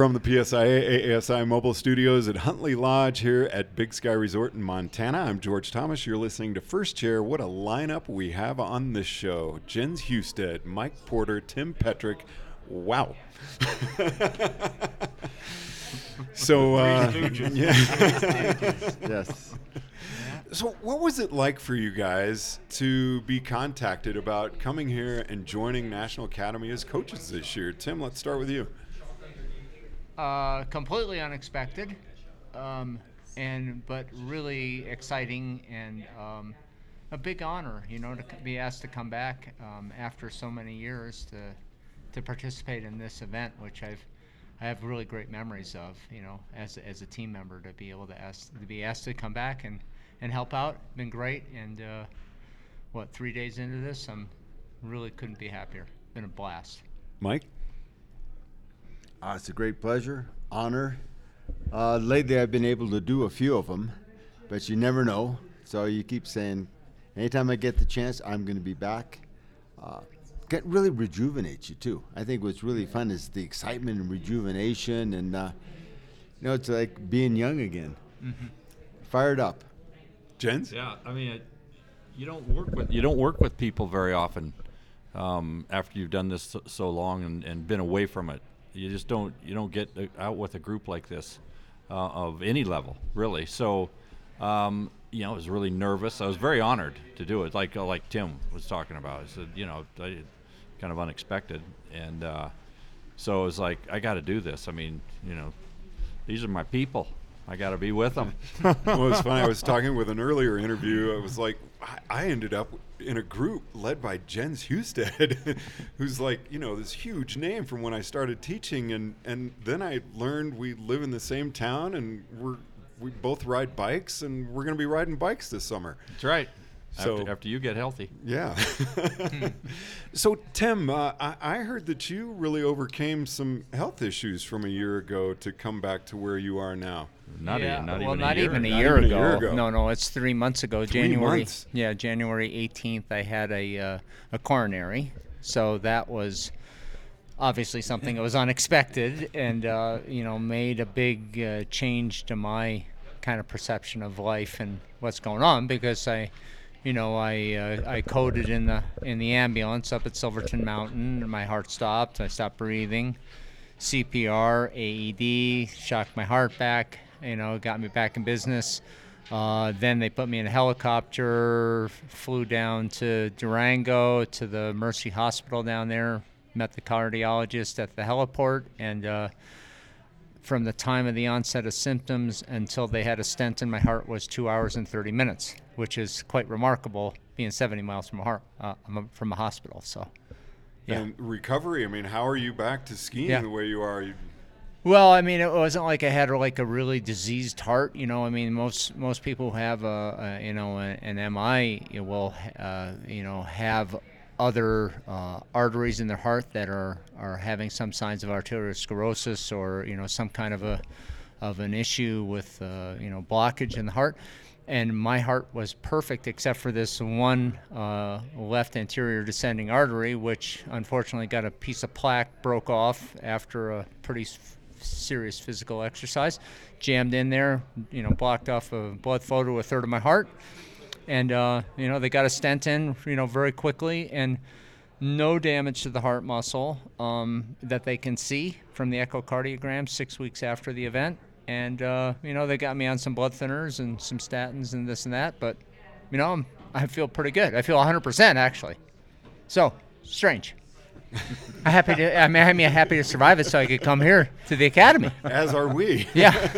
From the PSIA ASI mobile studios at Huntley Lodge here at Big Sky Resort in Montana, I'm George Thomas. You're listening to First Chair. What a lineup we have on this show Jens Husted, Mike Porter, Tim Petrick. Wow. so, uh, yeah. Yes. So, what was it like for you guys to be contacted about coming here and joining National Academy as coaches this year? Tim, let's start with you. Uh, completely unexpected, um, and but really exciting and um, a big honor, you know, to be asked to come back um, after so many years to to participate in this event, which I've I have really great memories of, you know, as as a team member to be able to ask to be asked to come back and and help out. Been great, and uh, what three days into this, I'm really couldn't be happier. Been a blast. Mike? Uh, it's a great pleasure, honor. Uh, lately, I've been able to do a few of them, but you never know. So you keep saying, anytime I get the chance, I'm going to be back. Uh, get really rejuvenates you too. I think what's really fun is the excitement and rejuvenation, and uh, you know, it's like being young again, fired up. Jens? Yeah, I mean, it, you don't work with you don't work with people very often um, after you've done this so, so long and, and been away from it. You just don't you don't get out with a group like this uh, of any level, really. So, um, you know, I was really nervous. I was very honored to do it, like uh, like Tim was talking about. I said, you know, I, kind of unexpected, and uh, so it was like I got to do this. I mean, you know, these are my people. I got to be with them. well, it was funny. I was talking with an earlier interview. I was like, I- I ended up in a group led by Jens Husted, who's like, you know, this huge name from when I started teaching, and and then I learned we live in the same town, and we're we both ride bikes, and we're going to be riding bikes this summer. That's right. So- after, after you get healthy. Yeah. so, Tim, uh, I, I heard that you really overcame some health issues from a year ago to come back to where you are now. Not yeah, even, not well, even not a year. even a Not year even a ago. year ago. No, no, it's three months ago. Three January. months. Yeah, January 18th. I had a uh, a coronary, so that was obviously something that was unexpected, and uh, you know made a big uh, change to my kind of perception of life and what's going on because I. You know, I uh, I coded in the in the ambulance up at Silverton Mountain, my heart stopped. I stopped breathing. CPR, AED, shocked my heart back, you know, got me back in business. Uh, then they put me in a helicopter, flew down to Durango to the Mercy Hospital down there, met the cardiologist at the heliport, and uh, from the time of the onset of symptoms until they had a stent in my heart was two hours and 30 minutes, which is quite remarkable being 70 miles from a heart, uh, from a hospital. So, yeah. And recovery, I mean, how are you back to skiing Yeah. the way you are? You, Well, I mean, it wasn't like I had like a really diseased heart. You know, I mean, most most people who have a, a you know a- an MI will uh, you know have other uh, arteries in their heart that are are having some signs of arteriosclerosis or you know some kind of a of an issue with uh, you know blockage in the heart. And my heart was perfect except for this one uh, left anterior descending artery, which unfortunately got a piece of plaque broke off after a pretty s- serious physical exercise. Jammed in there, you know, blocked off a blood flow to a third of my heart. And, uh, you know, they got a stent in, you know, very quickly and no damage to the heart muscle um, that they can see from the echocardiogram six weeks after the event. And, uh, you know, they got me on some blood thinners and some statins and this and that. But, you know, I'm, I feel pretty good. I feel 100% actually. So, strange. I'm happy to. I mean, I'm happy to survive it, so I could come here to the academy. as are we. Yeah,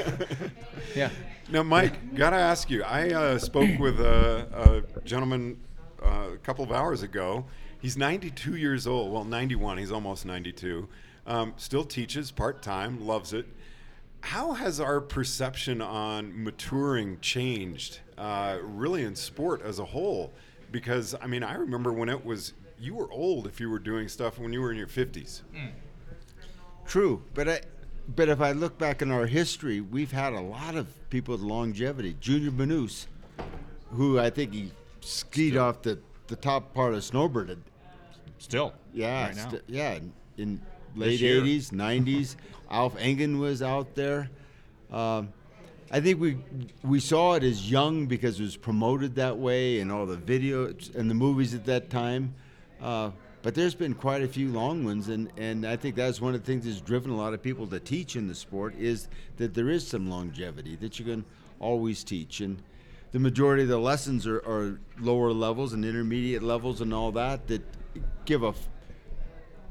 yeah. Now, Mike, gotta ask you. I uh, spoke with a, a gentleman uh, a couple of hours ago. He's 92 years old. Well, 91. He's almost 92. Um, still teaches part time. Loves it. How has our perception on maturing changed, uh, really, in sport as a whole? Because I mean, I remember when it was you were old if you were doing stuff when you were in your 50s. True, but I, but if I look back in our history, we've had a lot of people with longevity. Junior Bounous, who I think he skied off the, the top part of snowboarded. Still. Yeah, Right st- yeah, in late 80s, 90s. Alf Engen was out there. Um, I think we we saw it as young because it was promoted that way and all the videos and the movies at that time. Uh, but there's been quite a few long ones, and, and I think that's one of the things that's driven a lot of people to teach in the sport is that there is some longevity that you can always teach. And the majority of the lessons are, are lower levels and intermediate levels and all that that give a,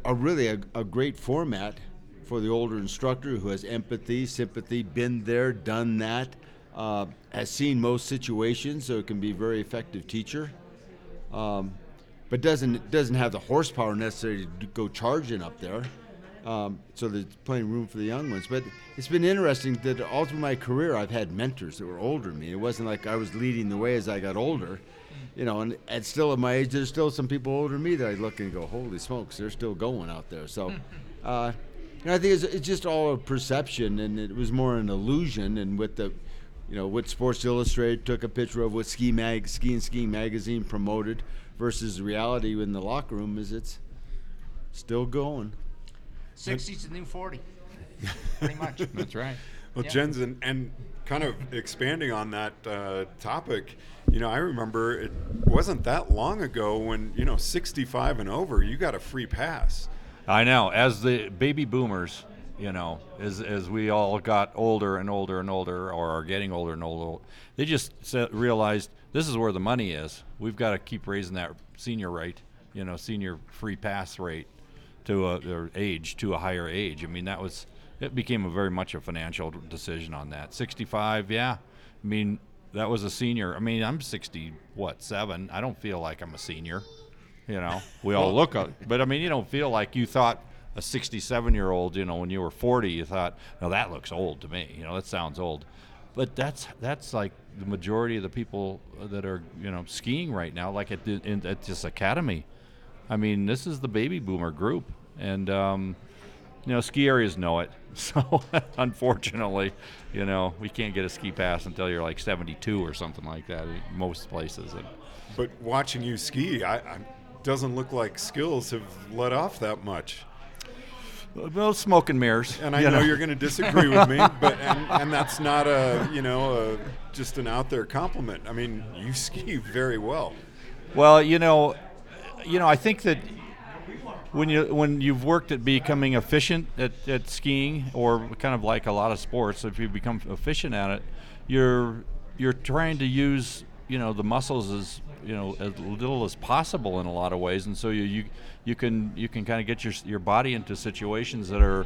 a really a, a great format for the older instructor who has empathy, sympathy, been there, done that, uh, has seen most situations, so it can be a very effective teacher. Um, but doesn't doesn't have the horsepower necessary to go charging up there. Um, so there's plenty of room for the young ones. But it's been interesting that all through my career I've had mentors that were older than me. It wasn't like I was leading the way as I got older. You know, and at still at my age, there's still some people older than me that I look and go, "Holy smokes, they're still going out there." So, uh, and I think it's, it's just all a perception, and it was more an illusion. And with the, you know, what Sports Illustrated took a picture of, what Ski Mag, Ski and Skiing magazine promoted, versus reality in the locker room is it's still going. 60's the new 40. Pretty much. That's right. Well, Yeah. Jens, and, and kind of expanding on that uh, topic, you know, I remember it wasn't that long ago when, you know, 65 and over, you got a free pass. I know. As the baby boomers, you know, as as we all got older and older and older, or are getting older and older, they just realized this is where the money is. We've got to keep raising that senior rate, you know, senior free pass rate to a or age to a higher age. I mean, that was it became a very much a financial decision on that. 65, yeah. I mean, that was a senior. I mean, I'm 60, what, seven? I don't feel like I'm a senior. You know, we all look, up, but I mean, you don't feel like you thought a 67 year old. You know, when you were 40, you thought, no, that looks old to me. You know, that sounds old. But that's that's like the majority of the people that are you know skiing right now, like at the, in, at this academy. I mean, this is the baby boomer group, and um, you know, ski areas know it. So unfortunately, you know, we can't get a ski pass until you're like 72 or something like that in most places. And, But watching you ski, I, I doesn't look like skills have let off that much. Well, smoke and mirrors. And I you know, you're going to disagree with me, but and, and that's not a you know a, just an out there compliment. I mean, you ski very well. Well, you know, you know, I think that when you when you've worked at becoming efficient at, at skiing, or kind of like a lot of sports, if you become efficient at it, you're you're trying to use you know the muscles as you know as little as possible in a lot of ways, and so you you, you can you can kind of get your your body into situations that are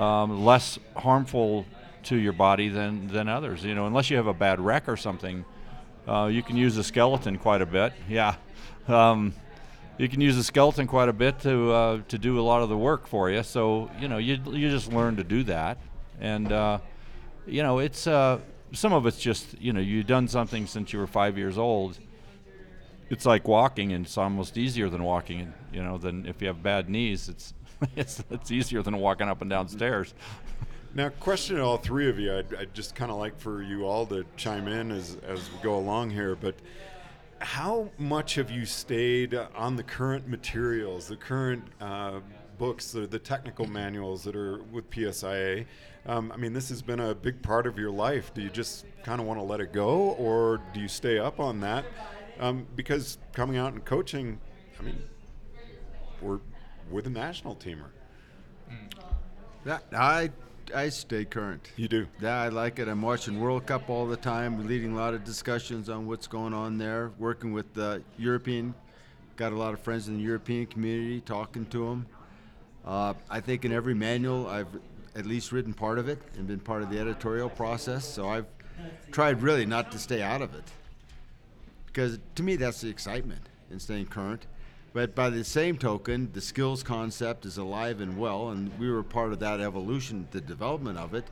um, less harmful to your body than than others. You know, unless you have a bad wreck or something. Uh, you can use a skeleton quite a bit. Yeah, um, you can use a skeleton quite a bit to uh, to do a lot of the work for you. So you know you you just learn to do that, and uh, you know it's uh, some of it's just you know you've done something since you were five years old. It's like walking, and it's almost easier than walking. And you know, than if you have bad knees, it's it's it's easier than walking up and down stairs. Now, question to all three of you. I'd, I'd just kind of like for you all to chime in as, as we go along here. But how much have you stayed on the current materials, the current uh, books, the, the technical manuals that are with PSIA? Um, I mean, this has been a big part of your life. Do you just kind of want to let it go, or do you stay up on that? Um, because coming out and coaching, I mean, we're with a national teamer. Yeah, I I stay current. You do. Yeah, I like it. I'm watching World Cup all the time. We're leading a lot of discussions on what's going on there. Working with the European, got a lot of friends in the European community. Talking to them. Uh, I think in every manual I've at least written part of it and been part of the editorial process. So I've tried really not to stay out of it because to me that's the excitement in staying current. But by the same token, the skills concept is alive and well, and we were part of that evolution, the development of it,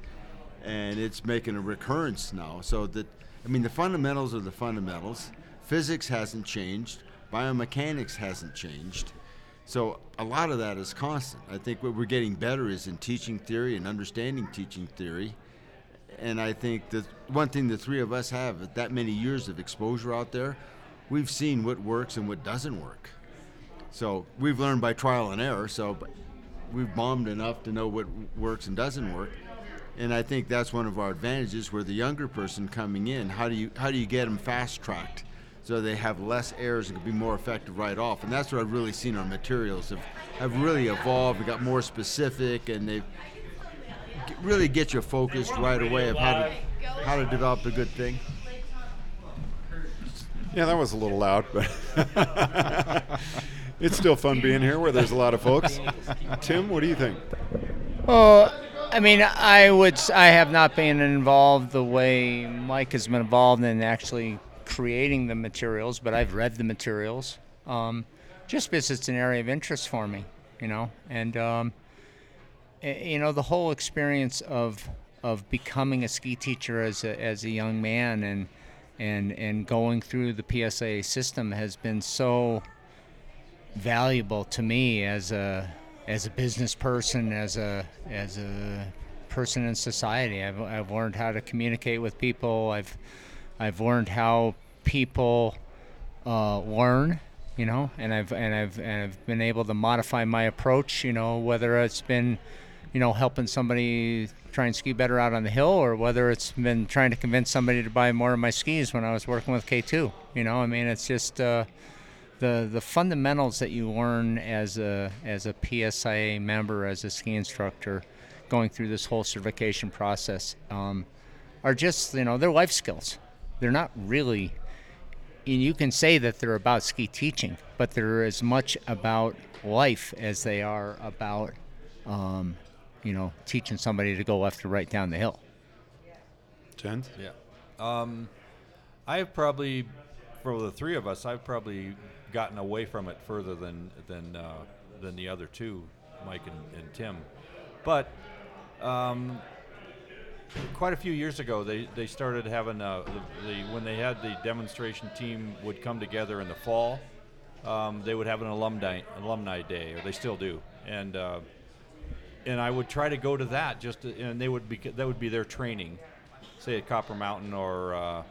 and it's making a recurrence now. So that I mean, the fundamentals are the fundamentals. Physics hasn't changed. Biomechanics hasn't changed. So a lot of that is constant. I think what we're getting better is in teaching theory and understanding teaching theory. And I think that one thing the three of us have, that many years of exposure out there, we've seen what works and what doesn't work. So we've learned by trial and error. So, we've bombed enough to know what works and doesn't work. And I think that's one of our advantages. Where the younger person coming in, how do you how do you get them fast tracked so they have less errors and can be more effective right off? And that's what I've really seen our materials have have really evolved. We got more specific, and they really get you focused right away of how to how to develop a good thing. Yeah, that was a little loud, but it's still fun being here where there's a lot of folks. Tim, what do you think? Well, I mean, I would. s- I have not been involved the way Mike has been involved in actually creating the materials, but I've read the materials. Um, just because it's an area of interest for me, you know, and um, eh, you know the whole experience of of becoming a ski teacher as a, as a young man and and and going through the PSA system has been so valuable to me as a as a business person, as a as a person in society. I've, I've learned how to communicate with people. I've I've learned how people uh, learn, you know, and I've and I've and I've been able to modify my approach, you know, whether it's been, you know, helping somebody try and ski better out on the hill, or whether it's been trying to convince somebody to buy more of my skis when I was working with K2. You know, I mean, it's just. Uh, the the fundamentals that you learn as a as a PSIA member, as a ski instructor, going through this whole certification process, um, are just you know they're life skills. They're not really. And you can say that they're about ski teaching, but they're as much about life as they are about, um, you know, teaching somebody to go left or right down the hill. Jens? Yeah. Um, I've probably, for the three of us, I've probably gotten away from it further than than uh, than the other two, Mike and, and Tim. But um, quite a few years ago, they, they started having uh, the, the when they had the demonstration team would come together in the fall. Um, they would have an alumni alumni day, or they still do, and uh, and I would try to go to that just to, and they would be that would be their training, say at Copper Mountain or uh,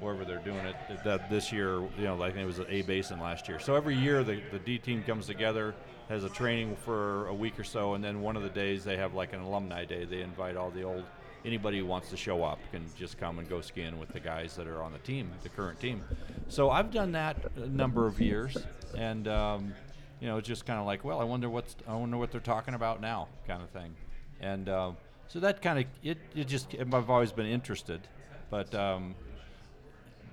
wherever they're doing it. That this year, you know, think it was at A Basin last year. So every year the the D team comes together, has a training for a week or so, and then one of the days they have like an alumni day. They invite all the old anybody who wants to show up can just come and go skiing with the guys that are on the team, the current team. So I've done that a number of years, and um, you know, it's just kind of like, well, I wonder what's, I wonder what they're talking about now, kind of thing, and uh, so that kind of it, it just, I've always been interested, but um,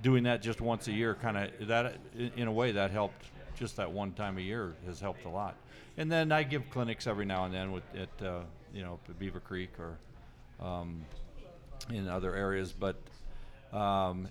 doing that just once a year, kind of that, in, a way, that helped. Just that one time a year has helped a lot, and then I give clinics every now and then with at uh, you know Beaver Creek or um, in other areas. But um,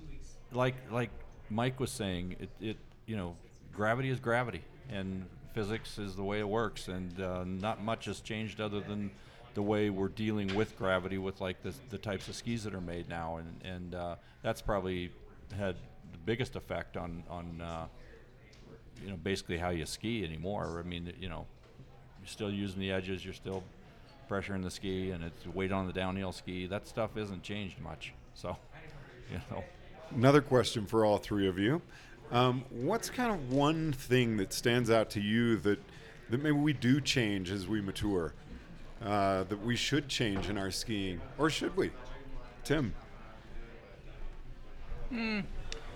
like like Mike was saying, it, it you know gravity is gravity, and physics is the way it works, and uh, not much has changed other than the way we're dealing with gravity with like the, the types of skis that are made now, and and uh, that's probably had the biggest effect on on uh, you know basically how you ski anymore. I mean, you know, you're still using the edges, you're still pressure in the ski and it's weight on the downhill ski. That stuff isn't changed much. So, you know. Another question for all three of you. Um, what's kind of one thing that stands out to you that that maybe we do change as we mature? Uh, that we should change in our skiing, or should we? Tim.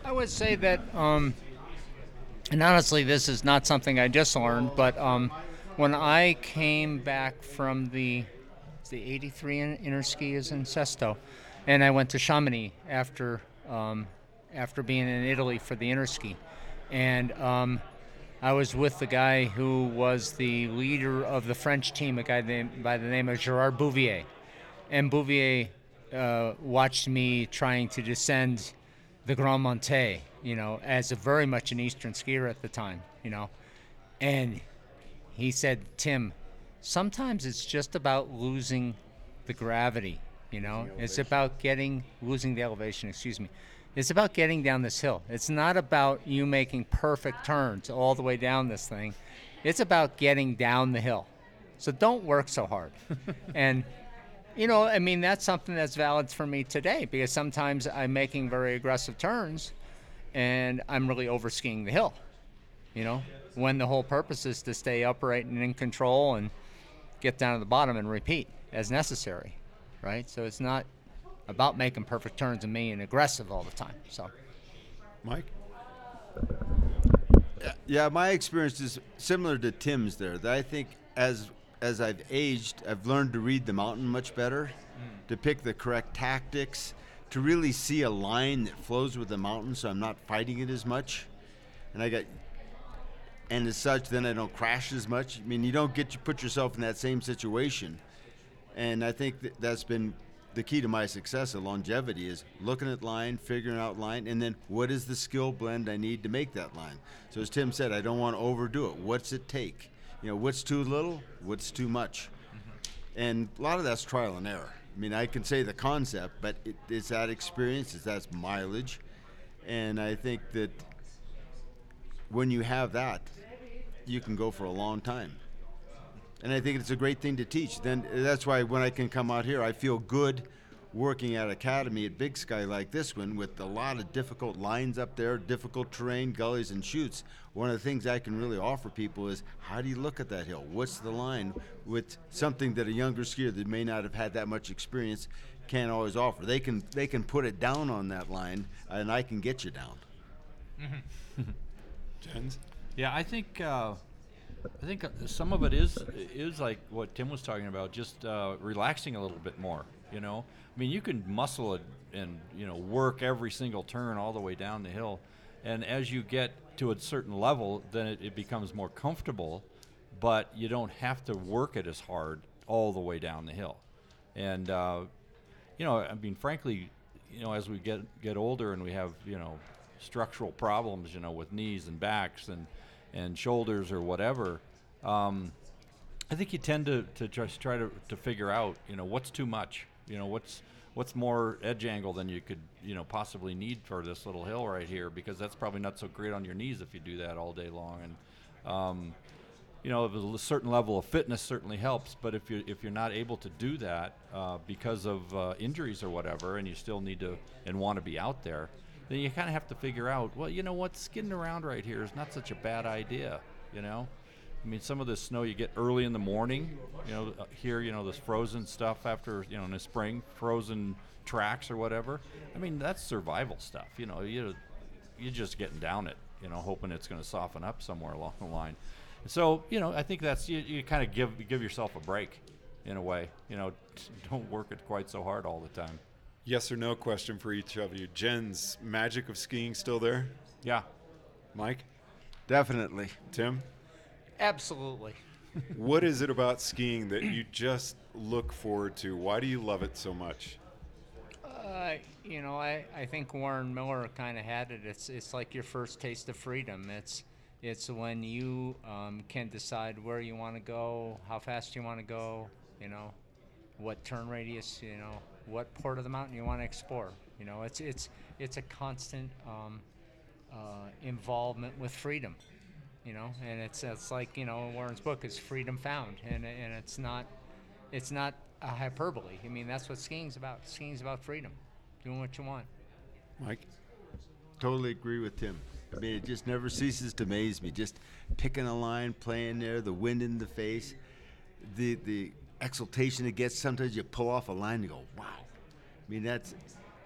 I would say that, um, and honestly, this is not something I just learned, but um, when I came back from the the 83 in, Interski is in Sesto, and I went to Chamonix after um, after being in Italy for the Interski, and um, I was with the guy who was the leader of the French team, a guy named, by the name of Gerard Bouvier, and Bouvier uh, watched me trying to descend the Grands Montets, you know, as a very much an Eastern skier at the time, you know, and he said, Tim, sometimes it's just about losing the gravity, you know, it's about getting losing the elevation. Excuse me. It's about getting down this hill. It's not about you making perfect turns all the way down this thing. It's about getting down the hill. So don't work so hard. and you know, I mean, that's something that's valid for me today because sometimes I'm making very aggressive turns and I'm really over skiing the hill, you know, when the whole purpose is to stay upright and in control and, get down to the bottom and repeat as necessary, right? So it's not about making perfect turns and being aggressive all the time. So. Mike? Yeah, my experience is similar to Tim's there. That I think as as I've aged, I've learned to read the mountain much better, to pick the correct tactics, to really see a line that flows with the mountain, so I'm not fighting it as much. And I got, and as such, then I don't crash as much. I mean, you don't get to put yourself in that same situation, and I think that that's been the key to my success of longevity is looking at line, figuring out line, and then what is the skill blend I need to make that line. So as Tim said, I don't want to overdo it. What's it take? You know, what's too little? What's too much? Mm-hmm. And a lot of that's trial and error. I mean, I can say the concept, but it, it's that experience, it's that mileage, and I think that when you have that, you can go for a long time. And I think it's a great thing to teach. Then that's why when I can come out here, I feel good working at academy at Big Sky like this one with a lot of difficult lines up there, difficult terrain, gullies and chutes. One of the things I can really offer people is how do you look at that hill? What's the line with something that a younger skier that may not have had that much experience can't always offer. They can they can put it down on that line and I can get you down. Mm-hmm. Jens? Yeah, I think uh, I think uh, some of it is is like what Tim was talking about, just uh, relaxing a little bit more. You know, I mean, you can muscle it and you know work every single turn all the way down the hill, and as you get to a certain level, then it, it becomes more comfortable, but you don't have to work it as hard all the way down the hill, and uh, you know, I mean, frankly, you know, as we get get older and we have you know structural problems, you know, with knees and backs and and shoulders or whatever, um, I think you tend to, to just try to, to figure out, you know, what's too much, you know, what's what's more edge angle than you could, you know, possibly need for this little hill right here, because that's probably not so great on your knees if you do that all day long. And um, you know, a certain level of fitness certainly helps, but if you if you're not able to do that uh, because of uh, injuries or whatever, and you still need to and want to be out there, then you kind of have to figure out, well, you know what, skidding around right here is not such a bad idea, you know. I mean, some of the snow you get early in the morning, you know, uh, here, you know, this frozen stuff after, you know, in the spring, frozen tracks or whatever. I mean, that's survival stuff, you know. You you're just getting down it, you know, hoping it's going to soften up somewhere along the line. So, you know, I think that's you, you kind of give give yourself a break, in a way. You know, don't work it quite so hard all the time. Yes or no question for each of you. Jens magic of skiing still there? Yeah. Mike? Definitely. Tim? Absolutely. what is it about skiing that you just look forward to? Why do you love it so much? Uh, you know, I, I think Warren Miller kind of had it. It's it's like your first taste of freedom. It's it's when you um, can decide where you want to go, how fast you want to go, you know, what turn radius, you know, what part of the mountain you want to explore. You know, it's it's it's a constant um, uh, involvement with freedom. You know, and it's it's like you know Warren's book is freedom found, and and it's not it's not a hyperbole. I mean, that's what skiing's about. Skiing's about freedom, doing what you want. Mike? Totally agree with Tim. I mean, it just never ceases to amaze me. Just picking a line, playing there, the wind in the face, the the exultation it gets. Sometimes you pull off a line and go, wow. I mean, that's,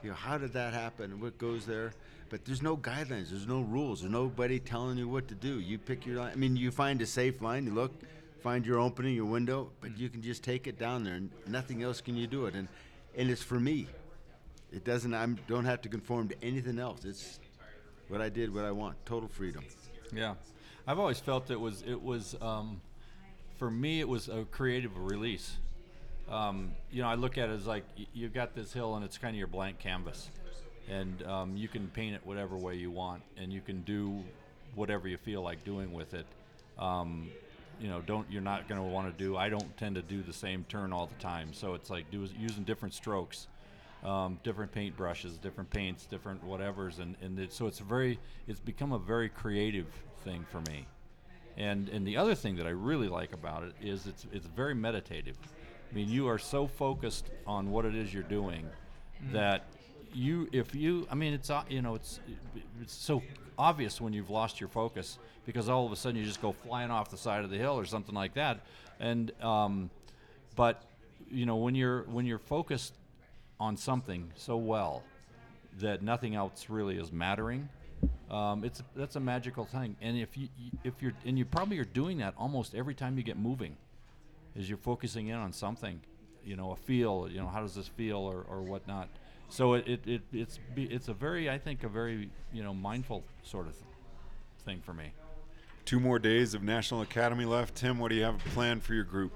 you know, how did that happen? What goes there? But there's no guidelines. There's no rules. There's nobody telling you what to do. You pick your line. I mean, you find a safe line. You look, find your opening, your window, but you can just take it down there, and nothing else can you do it. And and it's for me. It doesn't. I don't have to conform to anything else. It's what I did, what I want. Total freedom. Yeah, I've always felt it was it was um, for me it was a creative release. Um, you know, I look at it as like you've got this hill and it's kind of your blank canvas, and um, you can paint it whatever way you want, and you can do whatever you feel like doing with it. Um, you know, don't you're not going to want to do. I don't tend to do the same turn all the time, so it's like do, using different strokes um, different paint brushes, different paints, different whatevers, and, and it, so it's very it's become a very creative thing for me. And and the other thing that I really like about it is it's it's very meditative. I mean, you are so focused on what it is you're doing that you if you I mean it's you know it's it's so obvious when you've lost your focus because all of a sudden you just go flying off the side of the hill or something like that, and um, but you know when you're when you're focused on something so well that nothing else really is mattering um, it's that's a magical thing and if you if you're and you probably are doing that almost every time you get moving is you're focusing in on something you know a feel you know how does this feel or, or whatnot so it, it, it it's be, it's a very i think a very you know mindful sort of th- thing for me Two more days of National Academy left. Tim, what do you have planned for your group?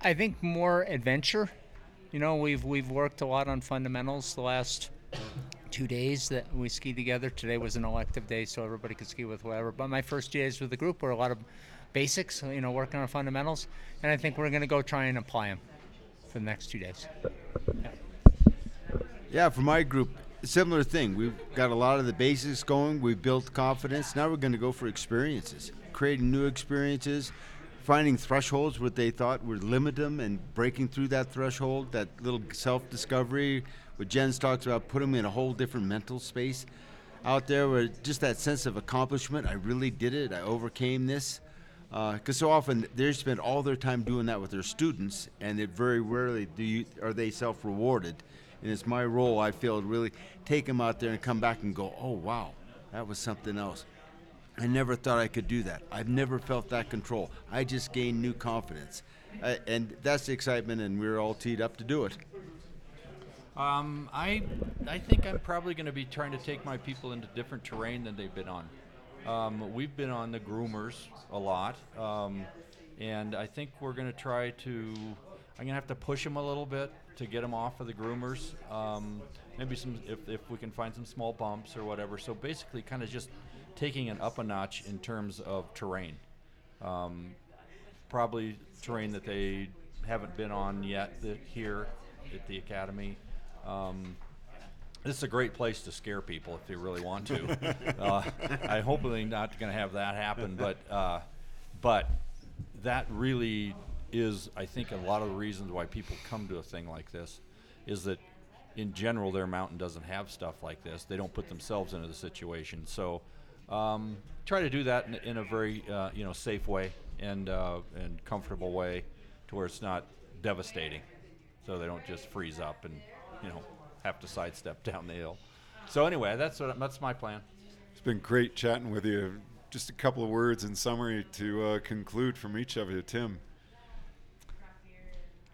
I think more adventure. You know, we've we've worked a lot on fundamentals the last two days that we skied together. Today was an elective day, so everybody could ski with whatever. But my first days with the group were a lot of basics. You know, working on fundamentals, and I think we're going to go try and apply them for the next two days. Yeah, for my group, similar thing. We've got a lot of the basics going. We've built confidence. Now we're going to go for experiences, creating new experiences, finding thresholds what they thought would limit them, and breaking through that threshold. That little self-discovery, what Jens talks about, putting them in a whole different mental space out there, where just that sense of accomplishment. I really did it. I overcame this. Uh, because so often they spend all their time doing that with their students, and it very rarely do you, are they self-rewarded and it's my role I feel to really take them out there and come back and go, oh wow, that was something else. I never thought I could do that. I've never felt that control. I just gained new confidence, uh, and that's the excitement, and we're all teed up to do it. Um, I I think I'm probably going to be trying to take my people into different terrain than they've been on. Um, we've been on the groomers a lot, um, and I think we're going to try to. I'm going to have to push them a little bit to get them off of the groomers. Um, maybe some if, if we can find some small bumps or whatever. So basically, kind of just taking it up a notch in terms of terrain. Um, probably terrain that they haven't been on yet that here at the academy. Um, this is a great place to scare people if they really want to. uh, I hope they're not going to have that happen, but uh, but that really is, I think, a lot of the reasons why people come to a thing like this is that in general their mountain doesn't have stuff like this. They don't put themselves into the situation. So um, try to do that in, in a very uh, you know safe way and uh, and comfortable way, to where it's not devastating. So they don't just freeze up and you know have to sidestep down the hill. So anyway, that's what that's my plan. It's been great chatting with you. Just a couple of words in summary to uh, conclude from each of you, Tim.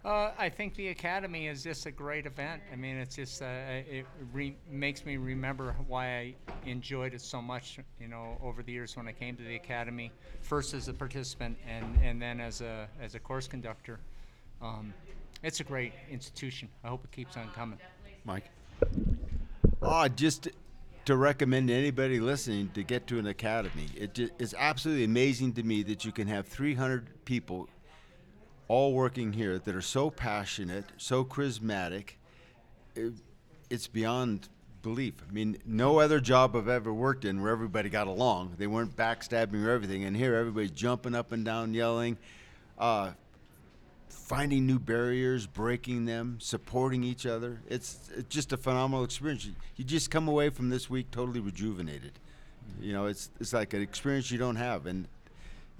Uh, I think the academy is just a great event. I mean, it's just uh, it re- makes me remember why I enjoyed it so much. You know, over the years when I came to the academy, first as a participant and, and then as a as a course conductor. Um, it's a great institution. I hope it keeps on coming. Mike. Oh, just to recommend to anybody listening to get to an academy. It it's absolutely amazing to me that you can have 300 people all working here that are so passionate, so charismatic. It, it's beyond belief. I mean, no other job I've ever worked in where everybody got along. They weren't backstabbing or everything. And here, everybody's jumping up and down, yelling, uh, finding new barriers, breaking them, supporting each other. It's, it's just a phenomenal experience. You, you just come away from this week totally rejuvenated. You know, it's it's like an experience you don't have, and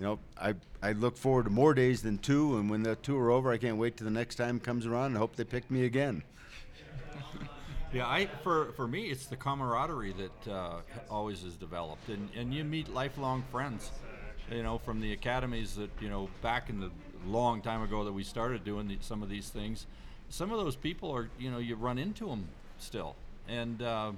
you know, I, I look forward to more days than two, and when the two are over, I can't wait till the next time comes around and hope they pick me again. Yeah, I for for me, it's the camaraderie that uh, always is developed, and and you meet lifelong friends, you know, from the academies that you know back in the long time ago that we started doing the, some of these things. Some of those people are, you know, you run into them still, and uh,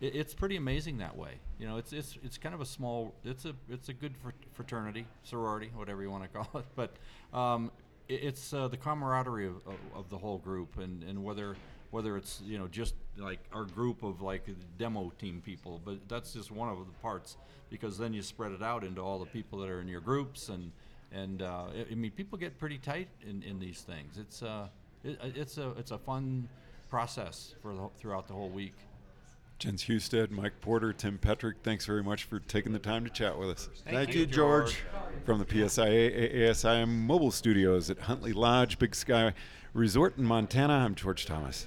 it, it's pretty amazing that way. You know, it's it's it's kind of a small, it's a it's a good fraternity, sorority, whatever you want to call it, but um, it, it's uh, the camaraderie of, of, of the whole group, and and whether whether it's you know just like our group of like demo team people, but that's just one of the parts because then you spread it out into all the people that are in your groups and and uh, I mean people get pretty tight in, in these things. It's uh it, it's a it's a fun process for the, throughout the whole week. Jens Husted, Mike Porter, Tim Petrick, thanks very much for taking the time to chat with us. Thank, you, George. From the PSIA ASIM mobile studios at Huntley Lodge, Big Sky Resort in Montana, I'm George Thomas.